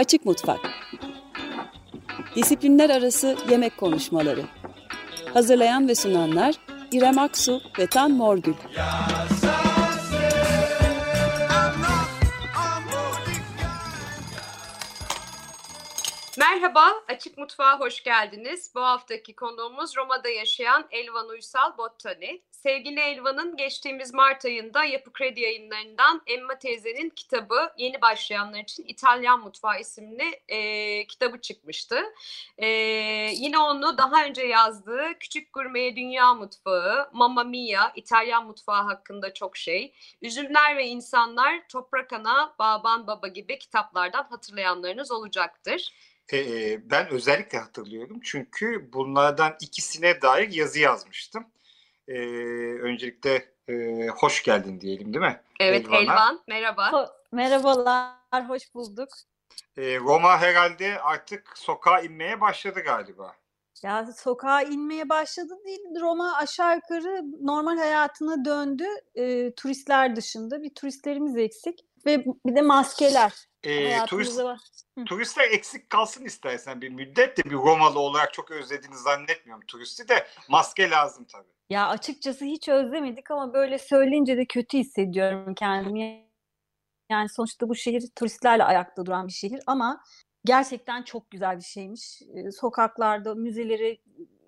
Açık Mutfak Disiplinler Arası Yemek Konuşmaları Hazırlayan ve sunanlar İrem Aksu ve Tan Morgül Merhaba, Açık Mutfağa hoş geldiniz. Bu haftaki konuğumuz Roma'da yaşayan Elvan Uysal Bottani. Sevgili Elvan'ın geçtiğimiz Mart ayında Yapı Kredi yayınlarından Emma teyzenin kitabı Yeni Başlayanlar için İtalyan Mutfağı isimli e, kitabı çıkmıştı. E, yine onu daha önce yazdığı Küçük Gurmeye Dünya Mutfağı, Mamma Mia, İtalyan Mutfağı hakkında çok şey, Üzümler ve İnsanlar, Toprak Ana, Baban Baba gibi kitaplardan hatırlayanlarınız olacaktır. Ee, ben özellikle hatırlıyorum çünkü bunlardan ikisine dair yazı yazmıştım. Ee, öncelikle e, hoş geldin diyelim değil mi? Evet Elvan'a. Elvan merhaba. Ho- Merhabalar, hoş bulduk. Ee, Roma herhalde artık sokağa inmeye başladı galiba. Ya sokağa inmeye başladı değil, Roma aşağı yukarı normal hayatına döndü. E, turistler dışında bir turistlerimiz eksik ve bir de maskeler. Ee, turist, hayatımızda var. Hı. turistler eksik kalsın istersen bir müddet de bir Romalı olarak çok özlediğini zannetmiyorum turisti de maske lazım tabii. Ya açıkçası hiç özlemedik ama böyle söyleyince de kötü hissediyorum kendimi. Yani sonuçta bu şehir turistlerle ayakta duran bir şehir ama gerçekten çok güzel bir şeymiş. Sokaklarda, müzelere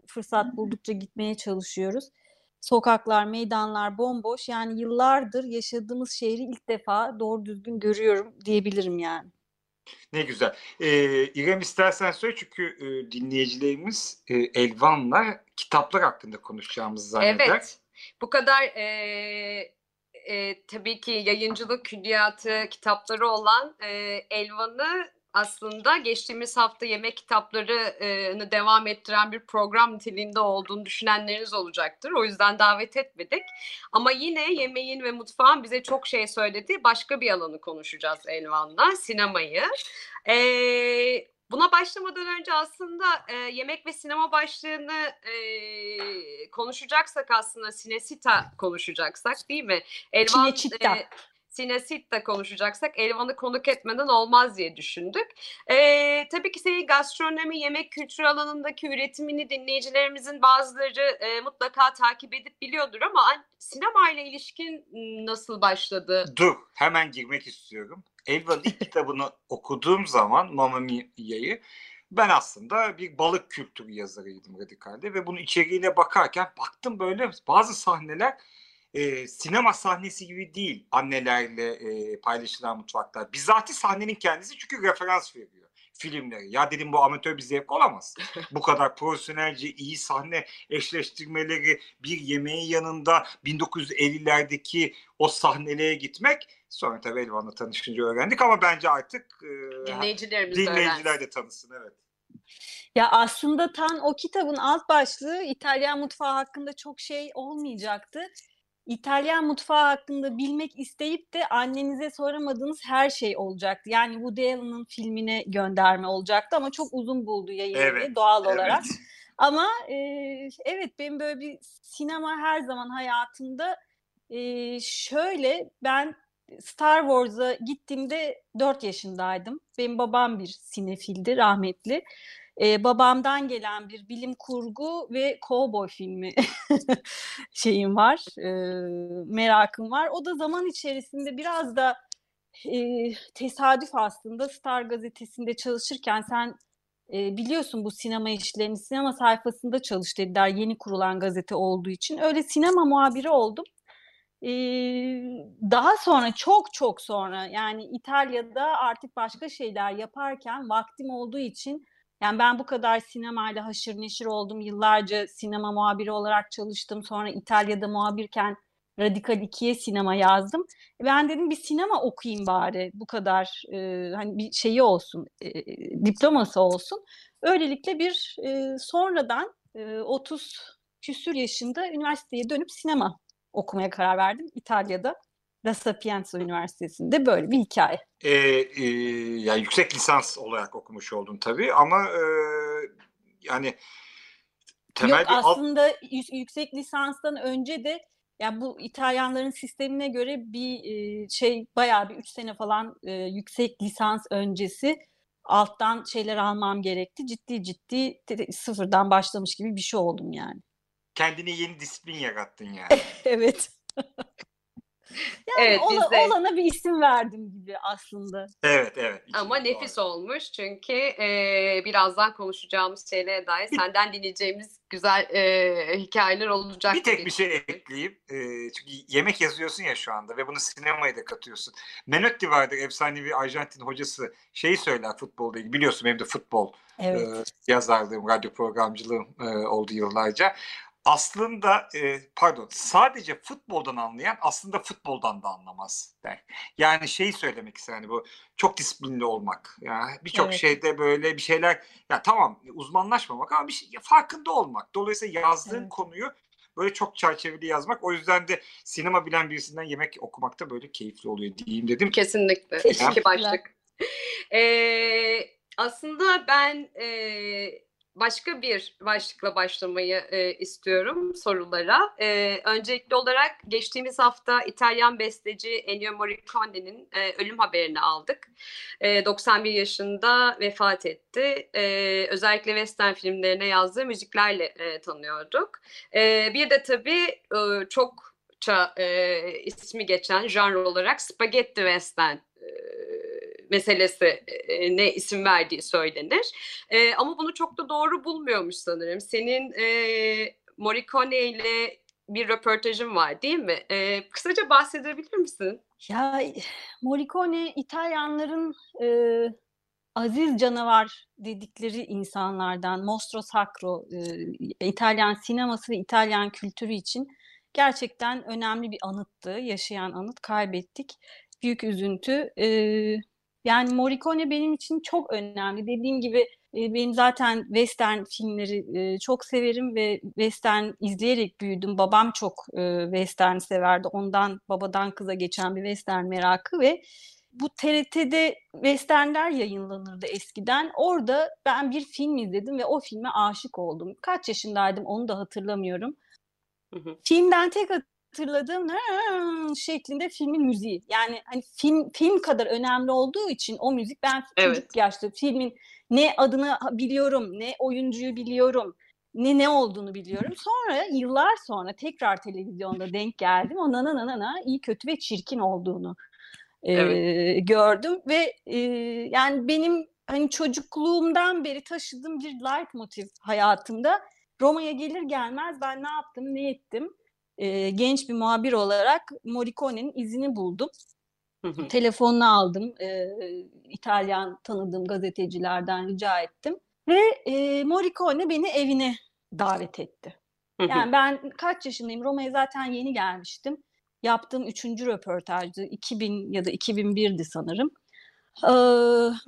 fırsat buldukça gitmeye çalışıyoruz. Sokaklar, meydanlar bomboş. Yani yıllardır yaşadığımız şehri ilk defa doğru düzgün görüyorum diyebilirim yani. Ne güzel. Ee, İrem istersen söyle çünkü e, dinleyicilerimiz e, Elvan'la kitaplar hakkında konuşacağımızı zanneder. Evet. Bu kadar e, e, tabii ki yayıncılık külliyatı kitapları olan e, Elvan'ı aslında geçtiğimiz hafta yemek kitaplarını devam ettiren bir program niteliğinde olduğunu düşünenleriniz olacaktır. O yüzden davet etmedik. Ama yine yemeğin ve mutfağın bize çok şey söylediği başka bir alanı konuşacağız Elvan'la, sinemayı. Ee, buna başlamadan önce aslında e, yemek ve sinema başlığını e, konuşacaksak aslında Sinesita konuşacaksak değil mi? Elvan, Cinecittà. e, Sinesitta konuşacaksak Elvan'ı konuk etmeden olmaz diye düşündük. Ee, tabii ki senin gastronomi, yemek kültürü alanındaki üretimini dinleyicilerimizin bazıları e, mutlaka takip edip biliyordur ama sinema ile ilişkin m, nasıl başladı? Dur hemen girmek istiyorum. Elvan'ın ilk kitabını okuduğum zaman Mamma Mia'yı ben aslında bir balık kültürü yazarıydım radikalde ve bunun içeriğine bakarken baktım böyle bazı sahneler e, sinema sahnesi gibi değil annelerle e, paylaşılan mutfaklar. Bizatihi sahnenin kendisi çünkü referans veriyor filmleri. Ya dedim bu amatör bir zevk olamaz. bu kadar profesyonelce iyi sahne eşleştirmeleri bir yemeğin yanında 1950'lerdeki o sahnelere gitmek sonra tabii Elvan'la tanışınca öğrendik ama bence artık e, Dinleyicilerimiz dinleyiciler öğrensin. de tanısın evet. Ya aslında Tan o kitabın alt başlığı İtalyan mutfağı hakkında çok şey olmayacaktı. İtalyan mutfağı hakkında bilmek isteyip de annenize soramadığınız her şey olacaktı. Yani Woody Allen'ın filmine gönderme olacaktı ama çok uzun buldu yayını Evet, doğal evet. olarak. Ama e, evet benim böyle bir sinema her zaman hayatımda e, şöyle ben Star Wars'a gittiğimde 4 yaşındaydım. Benim babam bir sinefildi rahmetli. Ee, babamdan gelen bir bilim kurgu ve kovboy filmi şeyim var, e, merakım var. O da zaman içerisinde biraz da e, tesadüf aslında Star gazetesinde çalışırken sen e, biliyorsun bu sinema işlerini sinema sayfasında çalış dediler yeni kurulan gazete olduğu için. Öyle sinema muhabiri oldum. Ee, daha sonra çok çok sonra yani İtalya'da artık başka şeyler yaparken vaktim olduğu için yani ben bu kadar sinemayla haşır neşir oldum. Yıllarca sinema muhabiri olarak çalıştım. Sonra İtalya'da muhabirken Radikal 2'ye sinema yazdım. Ben dedim bir sinema okuyayım bari. Bu kadar e, hani bir şeyi olsun, e, diploması olsun. Öylelikle bir e, sonradan e, 30 küsür yaşında üniversiteye dönüp sinema okumaya karar verdim İtalya'da. La Sapienza Üniversitesi'nde böyle bir hikaye. E, e, yani yüksek lisans olarak okumuş oldun tabii ama e, yani temel Yok bir aslında yü- yüksek lisanstan önce de yani bu İtalyanların sistemine göre bir e, şey bayağı bir 3 sene falan e, yüksek lisans öncesi alttan şeyler almam gerekti. Ciddi ciddi sıfırdan başlamış gibi bir şey oldum yani. Kendine yeni disiplin yarattın yani. evet. Yani Evet, ola- biz de- olana bir isim verdim gibi aslında. Evet evet. Ama İçinde nefis doğru. olmuş çünkü e, birazdan konuşacağımız şeylere dair senden dinleyeceğimiz güzel e, hikayeler olacak. Bir tek gibi. bir şey ekleyeyim. Ee, çünkü yemek yazıyorsun ya şu anda ve bunu sinemaya da katıyorsun. Menotti vardır efsanevi Arjantin hocası şeyi söyler futbolda ilgili. Biliyorsun benim de futbol Evet. e, yazarlığım, radyo programcılığım e, oldu yıllarca. Aslında e, pardon sadece futboldan anlayan aslında futboldan da anlamaz der. Yani şeyi söylemek istedim hani bu çok disiplinli olmak. Yani birçok Evet. şeyde böyle bir şeyler ya tamam uzmanlaşmamak ama bir şey farkında olmak. Dolayısıyla yazdığın Evet. konuyu böyle çok çerçeveli yazmak. O yüzden de sinema bilen birisinden yemek okumak da böyle keyifli oluyor diyeyim dedim. Kesinlikle. Teşekkürler. İki başlık. Ee, aslında ben e, başka bir başlıkla başlamayı e, istiyorum sorulara. E, öncelikli olarak geçtiğimiz hafta İtalyan besteci Ennio Morricone'nin e, ölüm haberini aldık. E, 91 yaşında vefat etti. E, özellikle western filmlerine yazdığı müziklerle e, tanıyorduk. E, bir de tabii e, çok e, ismi geçen janr olarak spaghetti western e, meselesi e, ne isim verdiği söylenir. E, ama bunu çok da doğru bulmuyormuş sanırım. Senin e, Morricone ile bir röportajın var değil mi? E, kısaca bahsedebilir misin? Ya Morricone İtalyanların e, aziz canavar dedikleri insanlardan Mostro Sacro e, İtalyan sineması ve İtalyan kültürü için gerçekten önemli bir anıttı. Yaşayan anıt kaybettik. Büyük üzüntü. E, yani Morricone benim için çok önemli. Dediğim gibi e, benim zaten western filmleri e, çok severim ve western izleyerek büyüdüm. Babam çok e, western severdi. Ondan babadan kıza geçen bir western merakı ve bu TRT'de westernler yayınlanırdı eskiden. Orada ben bir film izledim ve o filme aşık oldum. Kaç yaşındaydım onu da hatırlamıyorum. Hı hı. Filmden tek hatırladığım şeklinde filmin müziği. Yani hani film film kadar önemli olduğu için o müzik ben Evet. çocuk yaşta filmin ne adını biliyorum, ne oyuncuyu biliyorum, ne ne olduğunu biliyorum. Sonra yıllar sonra tekrar televizyonda denk geldim. O nana nana nana iyi kötü ve çirkin olduğunu e, Evet. gördüm ve e, yani benim hani çocukluğumdan beri taşıdığım bir leitmotiv hayatımda Roma'ya gelir gelmez ben ne yaptım, ne ettim? E, genç bir muhabir olarak Morricone'nin izini buldum. Telefonunu aldım. e, İtalyan tanıdığım gazetecilerden rica ettim. Ve e, Morricone beni evine davet etti. Yani ben kaç yaşındayım? Roma'ya zaten yeni gelmiştim. Yaptığım üçüncü röportajdı. 2000 ya da 2001'di sanırım. Ee,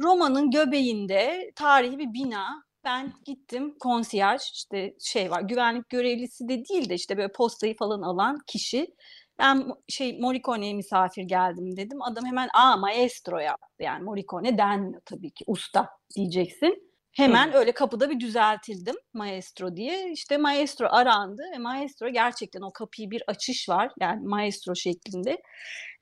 Roma'nın göbeğinde tarihi bir bina. Ben gittim konsiyerj işte şey var güvenlik görevlisi de değil de işte böyle postayı falan alan kişi. Ben şey Morricone'ye misafir geldim dedim. Adam hemen aa maestro yaptı. Yani Morricone denmiyor tabii ki usta diyeceksin. Hemen öyle kapıda bir düzeltildim maestro diye. İşte maestro arandı ve maestro gerçekten o kapıyı bir açış var. Yani maestro şeklinde.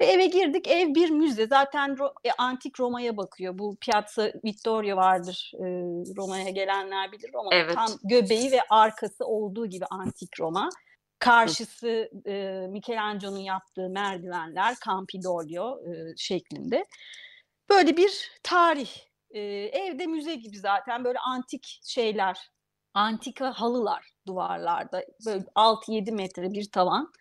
Ve eve girdik. Ev bir müze. Zaten Ro- e, antik Roma'ya bakıyor. Bu Piazza Vittorio vardır. e, Roma'ya gelenler bilir. Roma'nın Evet. tam göbeği ve arkası olduğu gibi antik Roma. Karşısı e, Michelangelo'nun yaptığı merdivenler Campidoglio e, şeklinde. Böyle bir tarih. E, evde müze gibi zaten böyle antik şeyler, antika halılar duvarlarda. Böyle 6-7 metre bir tavan.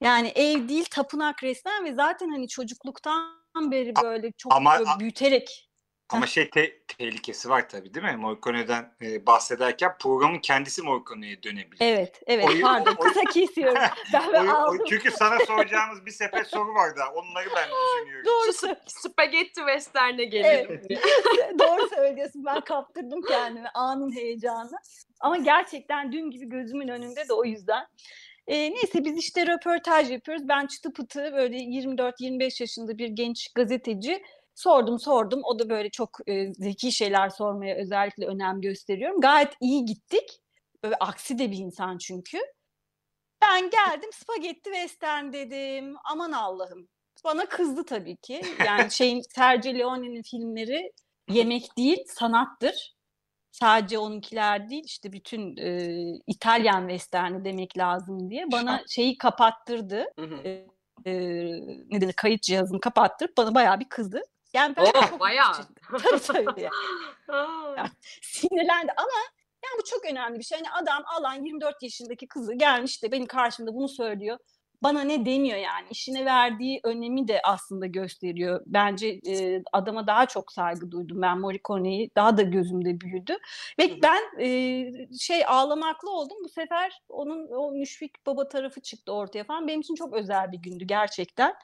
Yani ev değil tapınak resmen ve zaten hani çocukluktan beri böyle çok ama- böyle büyüterek Ama şey te- tehlikesi var tabii değil mi? Morricone'den e, bahsederken programın kendisi Morricone'ye dönebilir. evet evet Oyun- pardon kısa kesiyorum. Ben O- o- aldım. çünkü sana soracağımız bir sepet soru var daha. Onları ben düşünüyorum. Doğrusu Spagetti Western'e gelelim. Doğru söylüyorsun. Ben kaptırdım kendimi anın heyecanı. Ama gerçekten dün gibi gözümün önünde de o yüzden. Ee, neyse biz işte röportaj yapıyoruz. Ben çıtı pıtı böyle 24-25 yaşında bir genç gazeteci. Sordum sordum. O da böyle çok e, zeki şeyler sormaya özellikle önem gösteriyorum. Gayet iyi gittik. Böyle aksi de bir insan çünkü. Ben geldim spagetti western dedim. Aman Allah'ım. Bana kızdı tabii ki. Yani şeyin Sergio Leone'nin filmleri yemek değil sanattır. Sadece onunkiler değil işte bütün e, İtalyan westerni demek lazım diye bana şeyi kapattırdı. E, e, ne denir kayıt cihazını kapattırıp bana bayağı bir kızdı. Yani ben Oh, çok bayağı. tabii tabii. Aa. sinirlendi ama yani bu çok önemli bir şey. Hani adam alan 24 yaşındaki kızı gelmiş de benim karşımda bunu söylüyor. Bana ne demiyor yani işine verdiği önemi de aslında gösteriyor. Bence e, adama daha çok saygı duydum ben Morricone'yi daha da gözümde büyüdü. Ve ben e, şey ağlamaklı oldum bu sefer onun o müşfik baba tarafı çıktı ortaya falan. Benim için çok özel bir gündü gerçekten.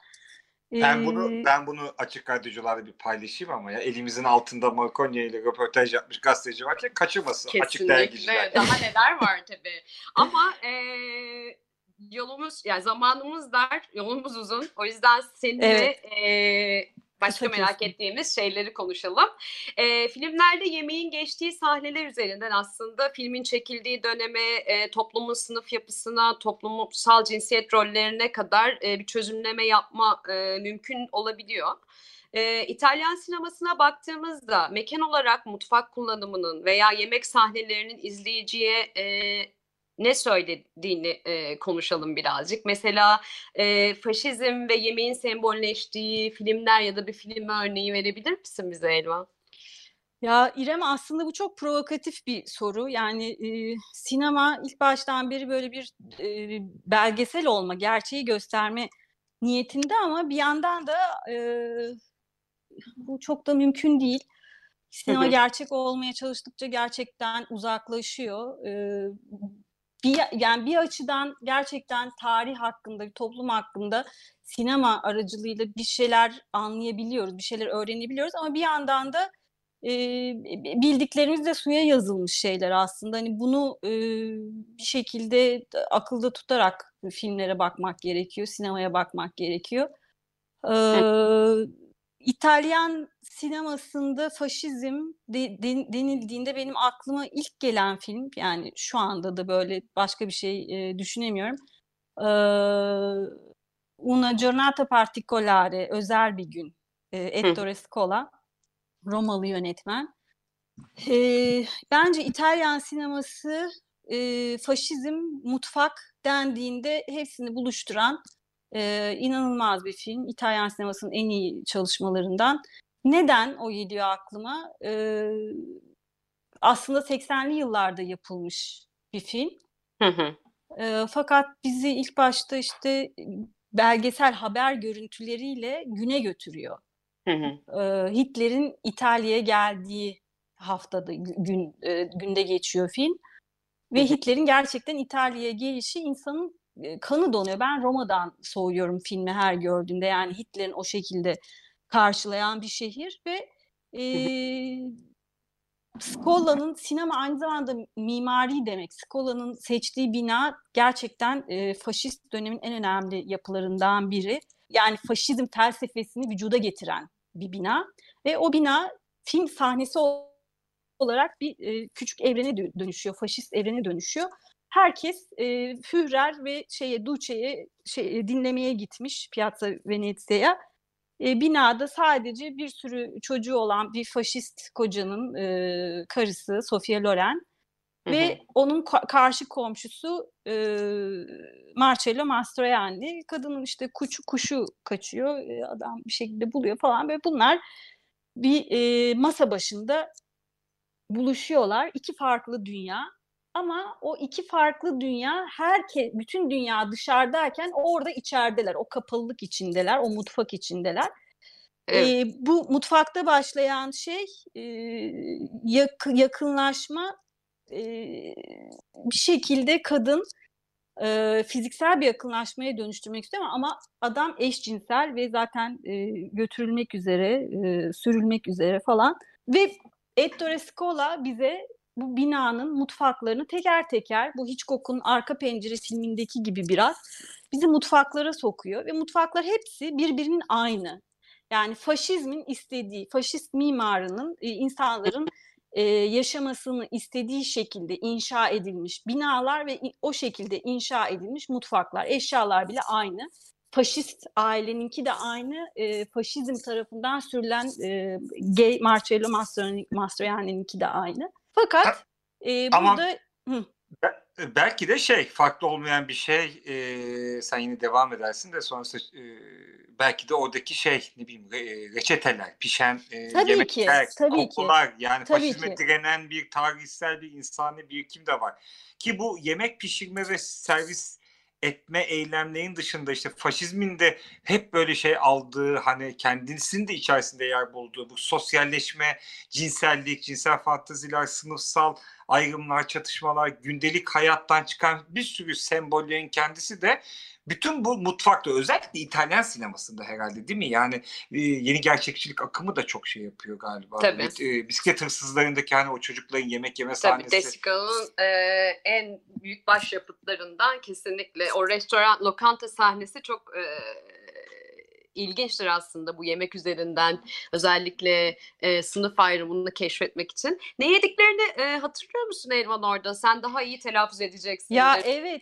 Ben bunu ben bunu açık radyocularla bir paylaşayım ama ya elimizin altında Marconia ile röportaj yapmış gazeteci varken kaçırmasın açık Kesinlikle. dergiciler. Daha neler var tabii. Ama e, yolumuz, yani zamanımız dar, yolumuz uzun. O yüzden seninle Evet. e, başka Kısa merak ettiğimiz şeyleri konuşalım. E, filmlerde yemeğin geçtiği sahneler üzerinden aslında filmin çekildiği döneme, e, toplumun sınıf yapısına, toplumsal cinsiyet rollerine kadar e, bir çözümleme yapma e, mümkün olabiliyor. E, İtalyan sinemasına baktığımızda mekan olarak mutfak kullanımının veya yemek sahnelerinin izleyiciye e, ne söylediğini e, konuşalım birazcık. Mesela e, faşizm ve yemeğin sembolleştiği filmler ya da bir film örneği verebilir misin bize Elvan? Ya İrem aslında bu çok provokatif bir soru. Yani e, sinema ilk baştan beri böyle bir e, belgesel olma, gerçeği gösterme niyetinde ama bir yandan da e, bu çok da mümkün değil. Sinema gerçek olmaya çalıştıkça gerçekten uzaklaşıyor. E, bir yani bir açıdan gerçekten tarih hakkında, toplum hakkında sinema aracılığıyla bir şeyler anlayabiliyoruz, bir şeyler öğrenebiliyoruz ama bir yandan da e, bildiklerimiz de suya yazılmış şeyler aslında. Hani bunu e, bir şekilde akılda tutarak filmlere bakmak gerekiyor, sinemaya bakmak gerekiyor. Ee, İtalyan sinemasında faşizm de- de- denildiğinde benim aklıma ilk gelen film yani şu anda da böyle başka bir şey e, düşünemiyorum. Ee, Una giornata particolare, özel bir gün. E, Ettore Scola, Romalı yönetmen. Ee, bence İtalyan sineması e, faşizm, mutfak dendiğinde hepsini buluşturan e, inanılmaz bir film. İtalyan sinemasının en iyi çalışmalarından. Neden o geliyor aklıma? Ee, aslında 80'li yıllarda yapılmış bir film. Hı hı. Ee, fakat bizi ilk başta işte belgesel haber görüntüleriyle güne götürüyor. Hı hı. Ee, Hitler'in İtalya'ya geldiği haftada gün e, günde geçiyor film ve. Hitler'in gerçekten İtalya'ya gelişi insanın e, kanı donuyor. Ben Roma'dan soğuyorum filmi her gördüğümde. Yani Hitler'in o şekilde karşılayan bir şehir ve e, Scola'nın sinema aynı zamanda mimari demek. Scola'nın seçtiği bina gerçekten e, faşist dönemin en önemli yapılarından biri. Yani faşizm felsefesini vücuda getiren bir bina ve o bina film sahnesi olarak bir e, küçük evrene dö- dönüşüyor, faşist evrene dönüşüyor. Herkes e, Führer ve şeye Duce'ye şey, dinlemeye gitmiş Piazza Venezia'ya. E, binada sadece bir sürü çocuğu olan bir faşist kocanın e, karısı Sofia Loren Hı ve hı. onun ka- karşı komşusu e, Marcello Mastroianni. Kadının işte kuşu, kuşu kaçıyor, e, adam bir şekilde buluyor falan ve bunlar bir e, masa başında buluşuyorlar. İki farklı dünya. Ama o iki farklı dünya herkes bütün dünya dışarıdayken orada içerideler. O kapalılık içindeler, o mutfak içindeler. Evet. Ee, bu mutfakta başlayan şey e, yak- yakınlaşma e, bir şekilde kadın e, fiziksel bir yakınlaşmaya dönüştürmek istiyor ama- ama adam eşcinsel ve zaten e, götürülmek üzere, e, sürülmek üzere falan. Ve Ettore Scola bize bu binanın mutfaklarını teker teker bu Hitchcock'un Arka Pencere filmindeki gibi biraz bizi mutfaklara sokuyor ve mutfaklar hepsi birbirinin aynı. Yani faşizmin istediği, faşist mimarının e, insanların e, yaşamasını istediği şekilde inşa edilmiş binalar ve o şekilde inşa edilmiş mutfaklar, eşyalar bile aynı. faşist aileninki de aynı e, faşizm tarafından sürülen e, gay Marcello Mastroianni'ninki de aynı. Fakat e, Ama- burada Hı. Be- Belki de şey farklı olmayan bir şey e, sen yine devam edersin de sonrası e, belki de oradaki şey ne bileyim re- reçeteler, pişen e, Tabii ki, yemekler, tabii ki. kokular yani Tabii faşizme ki. direnen bir tarihsel bir insani birikim de var. Ki bu yemek pişirme ve servis etme eylemlerin dışında işte faşizmin de hep böyle şey aldığı hani kendisinin de içerisinde yer bulduğu bu sosyalleşme, cinsellik, cinsel fantaziler, sınıfsal ayrımlar, çatışmalar, gündelik hayattan çıkan bir sürü sembollerin kendisi de bütün bu mutfakta özellikle İtalyan sinemasında herhalde değil mi? Yani e, yeni gerçekçilik akımı da çok şey yapıyor galiba. Tabii. E, bisiklet hırsızlarındaki hani o çocukların yemek yeme Tabii sahnesi. Desica'nın e, en büyük başyapıtlarından kesinlikle o restoran, lokanta sahnesi çok e, ilginçtir aslında bu yemek üzerinden özellikle e, sınıf ayrımını keşfetmek için. Ne yediklerini e, hatırlıyor musun Elvan orada? Sen daha iyi telaffuz edeceksin. Ya evet.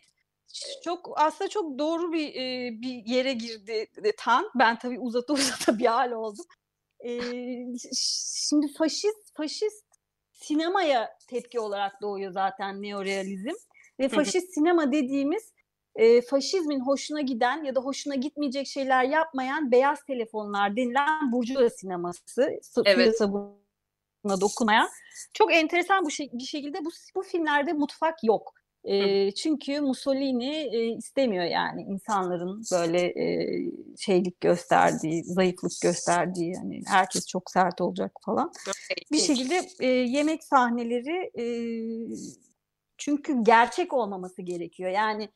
Çok aslında çok doğru bir e, bir yere girdi Tan. Ben tabii uzata uzata bir hal oldum. E, şimdi faşist faşist sinemaya tepki olarak doğuyor zaten neorealizm ve faşist sinema dediğimiz e, faşizmin hoşuna giden ya da hoşuna gitmeyecek şeyler yapmayan beyaz telefonlar denilen burjuva sineması. Evet. sabuna dokunmayan. Çok enteresan bu şey- bir şekilde bu bu filmlerde mutfak yok. E, çünkü Mussolini e, istemiyor yani insanların böyle e, şeylik gösterdiği, zayıflık gösterdiği yani herkes çok sert olacak falan. Bir şekilde e, yemek sahneleri e, çünkü gerçek olmaması gerekiyor. Yani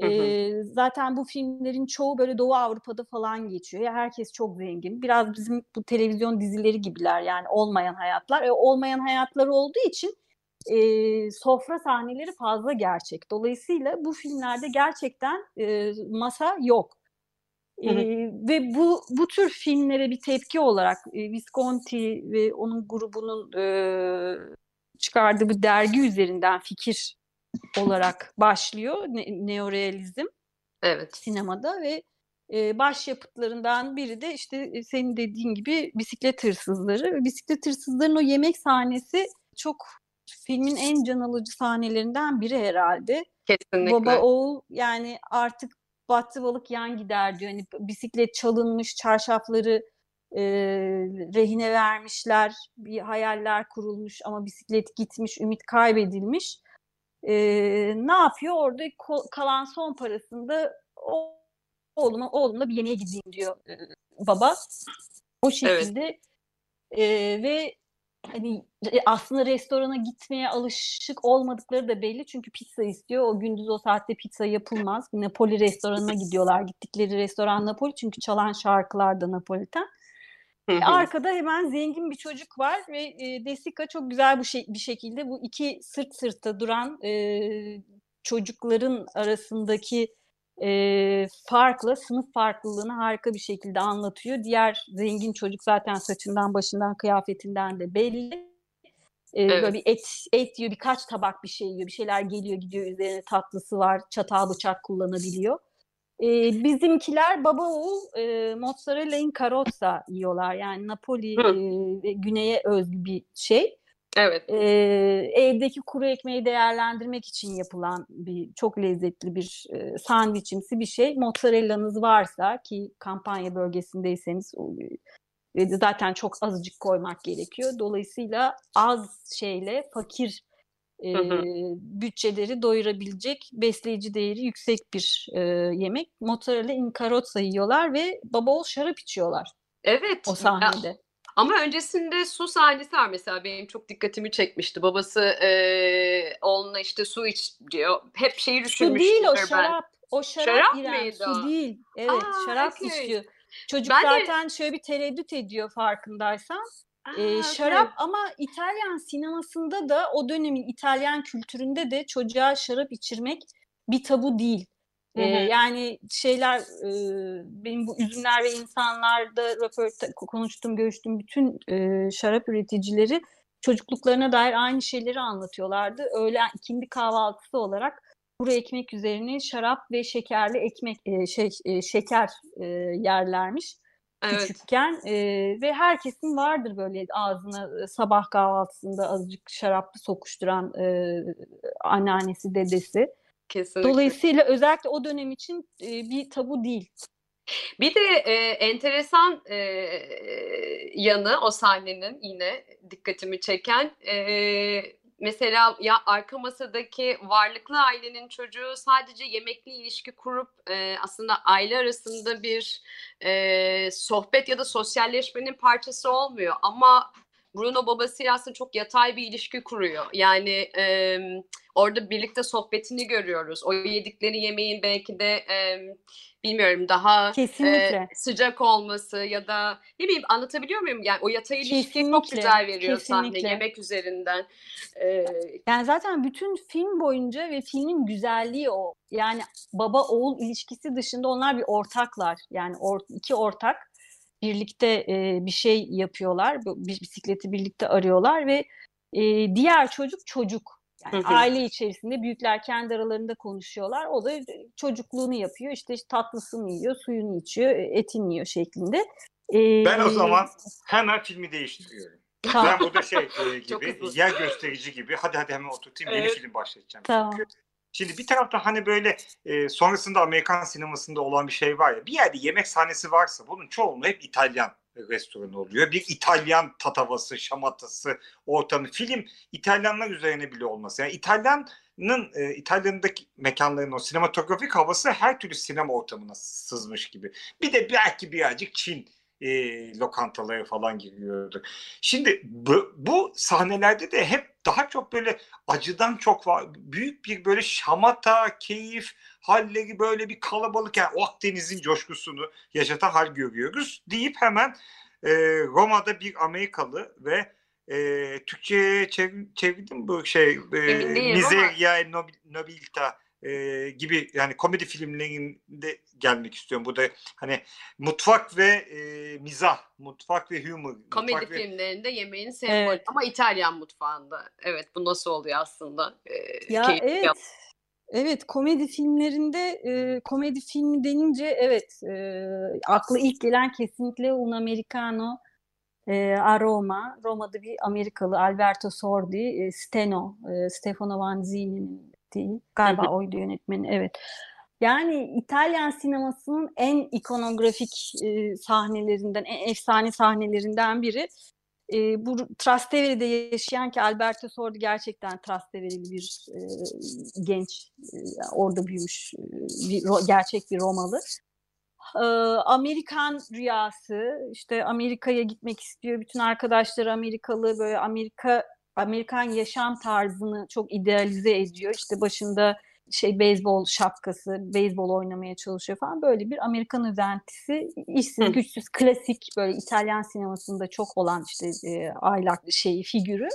Hı hı. e, zaten bu filmlerin çoğu böyle Doğu Avrupa'da falan geçiyor. Ya herkes çok zengin. Biraz bizim bu televizyon dizileri gibiler yani olmayan hayatlar. E, olmayan hayatlar olduğu için e, sofra sahneleri fazla gerçek. Dolayısıyla bu filmlerde gerçekten e, masa yok. Hı hı. E, ve bu bu tür filmlere bir tepki olarak e, Visconti ve onun grubunun e, çıkardığı bu dergi üzerinden fikir olarak başlıyor ne- neorealizm Evet. sinemada ve e, başyapıtlarından biri de işte e, senin dediğin gibi bisiklet hırsızları. Bisiklet hırsızların o yemek sahnesi çok filmin en can alıcı sahnelerinden biri herhalde. Kesinlikle. Baba oğul yani artık battı balık yan gider diyor. Hani bisiklet çalınmış, çarşafları e, rehine vermişler, bir hayaller kurulmuş ama bisiklet gitmiş, ümit kaybedilmiş. E, ne yapıyor? Orada kalan son parasında o, oğluma, oğlumla bir yemeğe gideyim diyor e, baba. O şekilde e, ve hani aslında restorana gitmeye alışık olmadıkları da belli çünkü pizza istiyor. O gündüz o saatte pizza yapılmaz. Napoli restoranına gidiyorlar. Gittikleri restoran Napoli çünkü çalan şarkılar da Napoliten. Hı hı. Arkada hemen zengin bir çocuk var ve e, Desica çok güzel bu şey, bir şekilde bu iki sırt sırta duran e, çocukların arasındaki e, farkla sınıf farklılığını harika bir şekilde anlatıyor. Diğer zengin çocuk zaten saçından, başından, kıyafetinden de belli. E, Evet. Böyle bir et, et yiyor, birkaç tabak bir şey yiyor, bir şeyler geliyor gidiyor, üzerine tatlısı var, çatal bıçak kullanabiliyor. E, bizimkiler baba oğul e, mozzarella in carrozza yiyorlar. Yani Napoli Hı. e, güneye özgü bir şey. Evet. E, evdeki kuru ekmeği değerlendirmek için yapılan bir çok lezzetli bir e, sandviçimsi bir şey. Mozzarella'nız varsa ki kampanya bölgesindeyseniz o, e, zaten çok azıcık koymak gerekiyor. Dolayısıyla az şeyle fakir e, Hı hı. bütçeleri doyurabilecek besleyici değeri yüksek bir e, yemek. Mozzarella in carrozza yiyorlar ve baba oğul şarap içiyorlar Evet. o Ya- sahnede. Ama öncesinde su sahnesi var mesela benim çok dikkatimi çekmişti. Babası eee oğluna işte su iç diyor. Hep şeyi Su düşünmüştür değil o ben. şarap. O şarap, Şarap İrem, mıydı su değil. Evet, Aa, şarap okey. istiyor. Çocuk Ben de- zaten şöyle bir tereddüt ediyor farkındaysan. Aa, şarap okey. ama İtalyan sinemasında da o dönemin İtalyan kültüründe de çocuğa şarap içirmek bir tabu değil. Hı hı. yani şeyler e, benim bu üzümler ve insanlarda röporta konuştuğum, görüştüğüm bütün e, şarap üreticileri çocukluklarına dair aynı şeyleri anlatıyorlardı. Öğlen ikindi kahvaltısı olarak kuru ekmek üzerine şarap ve şekerli ekmek e, şey e, şeker e, yerlermiş Evet. küçükken e, ve herkesin vardır böyle ağzına sabah kahvaltısında azıcık şaraplı sokuşturan e, anneannesi dedesi. Kesinlikle. Dolayısıyla özellikle o dönem için e, bir tabu değil. Bir de e, enteresan e, yanı o sahnenin yine dikkatimi çeken e, mesela ya arka masadaki varlıklı ailenin çocuğu sadece yemekli ilişki kurup e, aslında aile arasında bir e, sohbet ya da sosyalleşmenin parçası olmuyor. Ama Bruno babasıyla aslında çok yatay bir ilişki kuruyor. Yani e, orada birlikte sohbetini görüyoruz. O yedikleri yemeğin belki de e, bilmiyorum daha Kesinlikle. e, sıcak olması ya da ne bileyim anlatabiliyor muyum? Yani o yatay ilişkiyi çok güzel veriyor sahne kesinlikle. yemek üzerinden. E, Yani zaten bütün film boyunca ve filmin güzelliği o. Yani baba oğul ilişkisi dışında onlar bir ortaklar. Yani or- iki ortak birlikte e, bir şey yapıyorlar. Bisikleti birlikte arıyorlar ve e, diğer çocuk çocuk. Yani Hı hı. aile içerisinde büyükler kendi aralarında konuşuyorlar. O da çocukluğunu yapıyor. İşte tatlısını yiyor, suyunu içiyor, etini yiyor şeklinde. E, Ben o zaman hemen filmi değiştiriyorum. tamam, Ben burada şey e, gibi yer gösterici gibi hadi hadi hemen oturtayım yeni Evet. film başlatacağım. tamam. Çünkü Şimdi bir tarafta hani böyle e, sonrasında Amerikan sinemasında olan bir şey var ya bir yerde yemek sahnesi varsa bunun çoğunluğu hep İtalyan restoranı oluyor. Bir İtalyan tatavası, şamatası, ortamı. Film İtalyanlar üzerine bile olması. Yani İtalyanın, e, İtalya'daki mekanların o sinematografik havası her türlü sinema ortamına sızmış gibi. Bir de belki birazcık Çin e, lokantaları falan giriyordu. Şimdi bu, bu sahnelerde de hep daha çok böyle acıdan çok var. Büyük bir böyle şamata, keyif halleri böyle bir kalabalık yani o Akdeniz'in coşkusunu yaşatan hal görüyoruz deyip hemen e, Roma'da bir Amerikalı ve e, Türkçe'ye çev- çevirdim bu şey e, Miseria Nob- Nobilta e, gibi yani komedi filmlerinde gelmek istiyorum. Bu da hani mutfak ve e, mizah, mutfak ve humor. komedi mutfak ve- filmlerinde yemeğin sembolü Evet. ama İtalyan mutfağında. Evet bu nasıl oluyor aslında? E, Ya evet. yap- Evet komedi filmlerinde e, komedi filmi denince evet e, aklı ilk gelen kesinlikle Un Americano e, a Roma. Roma'da bir Amerikalı Alberto Sordi, e, Steno, e, Stefano Vanzini'nin değil. Galiba oydu yönetmeni evet. Yani İtalyan sinemasının en ikonografik e, sahnelerinden, en efsane sahnelerinden biri. E, bu Trastevere'de yaşayan ki Alberto Sordi gerçekten Trastevereli bir e, genç, e, orada büyümüş e, bir gerçek bir Romalı. E, Amerikan rüyası, işte Amerika'ya gitmek istiyor. Bütün arkadaşları Amerikalı, böyle Amerika Amerikan yaşam tarzını çok idealize ediyor. İşte başında şey beyzbol şapkası, beyzbol oynamaya çalışıyor falan. Böyle bir Amerikan özentisi, işsiz Hı. güçsüz, klasik böyle İtalyan sinemasında çok olan işte e, aylak şeyi, figürü.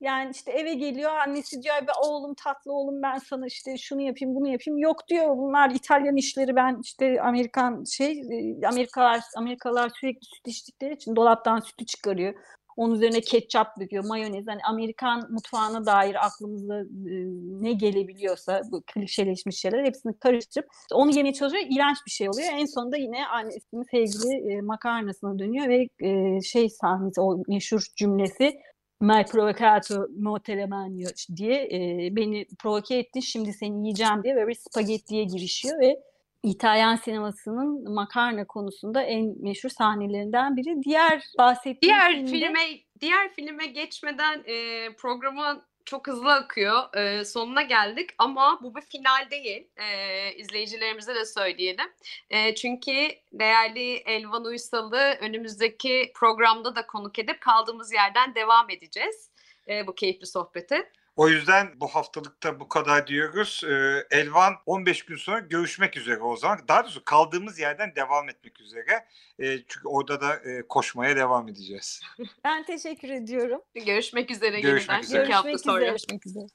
Yani işte eve geliyor annesi diyor "Ay be oğlum tatlı oğlum ben sana işte şunu yapayım bunu yapayım. Yok diyor bunlar İtalyan işleri ben işte Amerikan şey e, Amerikalılar Amerikalılar sürekli süt içtikleri için dolaptan sütü çıkarıyor. Onun üzerine ketçap döküyor, mayonez. Hani Amerikan mutfağına dair aklımıza e, ne gelebiliyorsa bu klişeleşmiş şeyler hepsini karıştırıp onu yemeye çalışıyor. İğrenç bir şey oluyor. En sonunda yine annesinin sevgili e, makarnasına dönüyor ve e, şey sahnesi o meşhur cümlesi Mai provocato mo te le mangio diye beni provoke ettin şimdi seni yiyeceğim diye böyle spagettiye girişiyor ve İtalyan sinemasının makarna konusunda en meşhur sahnelerinden biri. Diğer bahsettiğim Diğer filmde- filme diğer filme geçmeden e, programın çok hızlı akıyor. E, sonuna geldik ama bu bir final değil. E, izleyicilerimize de söyleyelim. E, çünkü değerli Elvan Uysal'ı önümüzdeki programda da konuk edip kaldığımız yerden devam edeceğiz. E, bu keyifli sohbeti. O yüzden bu haftalıkta bu kadar diyoruz. Ee, Elvan 15 gün sonra görüşmek üzere o zaman. Daha doğrusu kaldığımız yerden devam etmek üzere. Ee, çünkü orada da e, koşmaya devam edeceğiz. Ben teşekkür ediyorum. Görüşmek üzere Görüşmek yeniden. üzere. İki hafta Görüşmek sonra. üzere. Görüşmek üzere.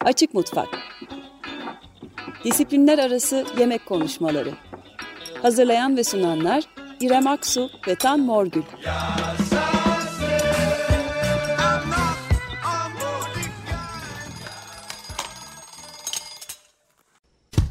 Açık Mutfak Disiplinler Arası Yemek Konuşmaları Hazırlayan ve sunanlar İrem Aksu ve Tan Morgül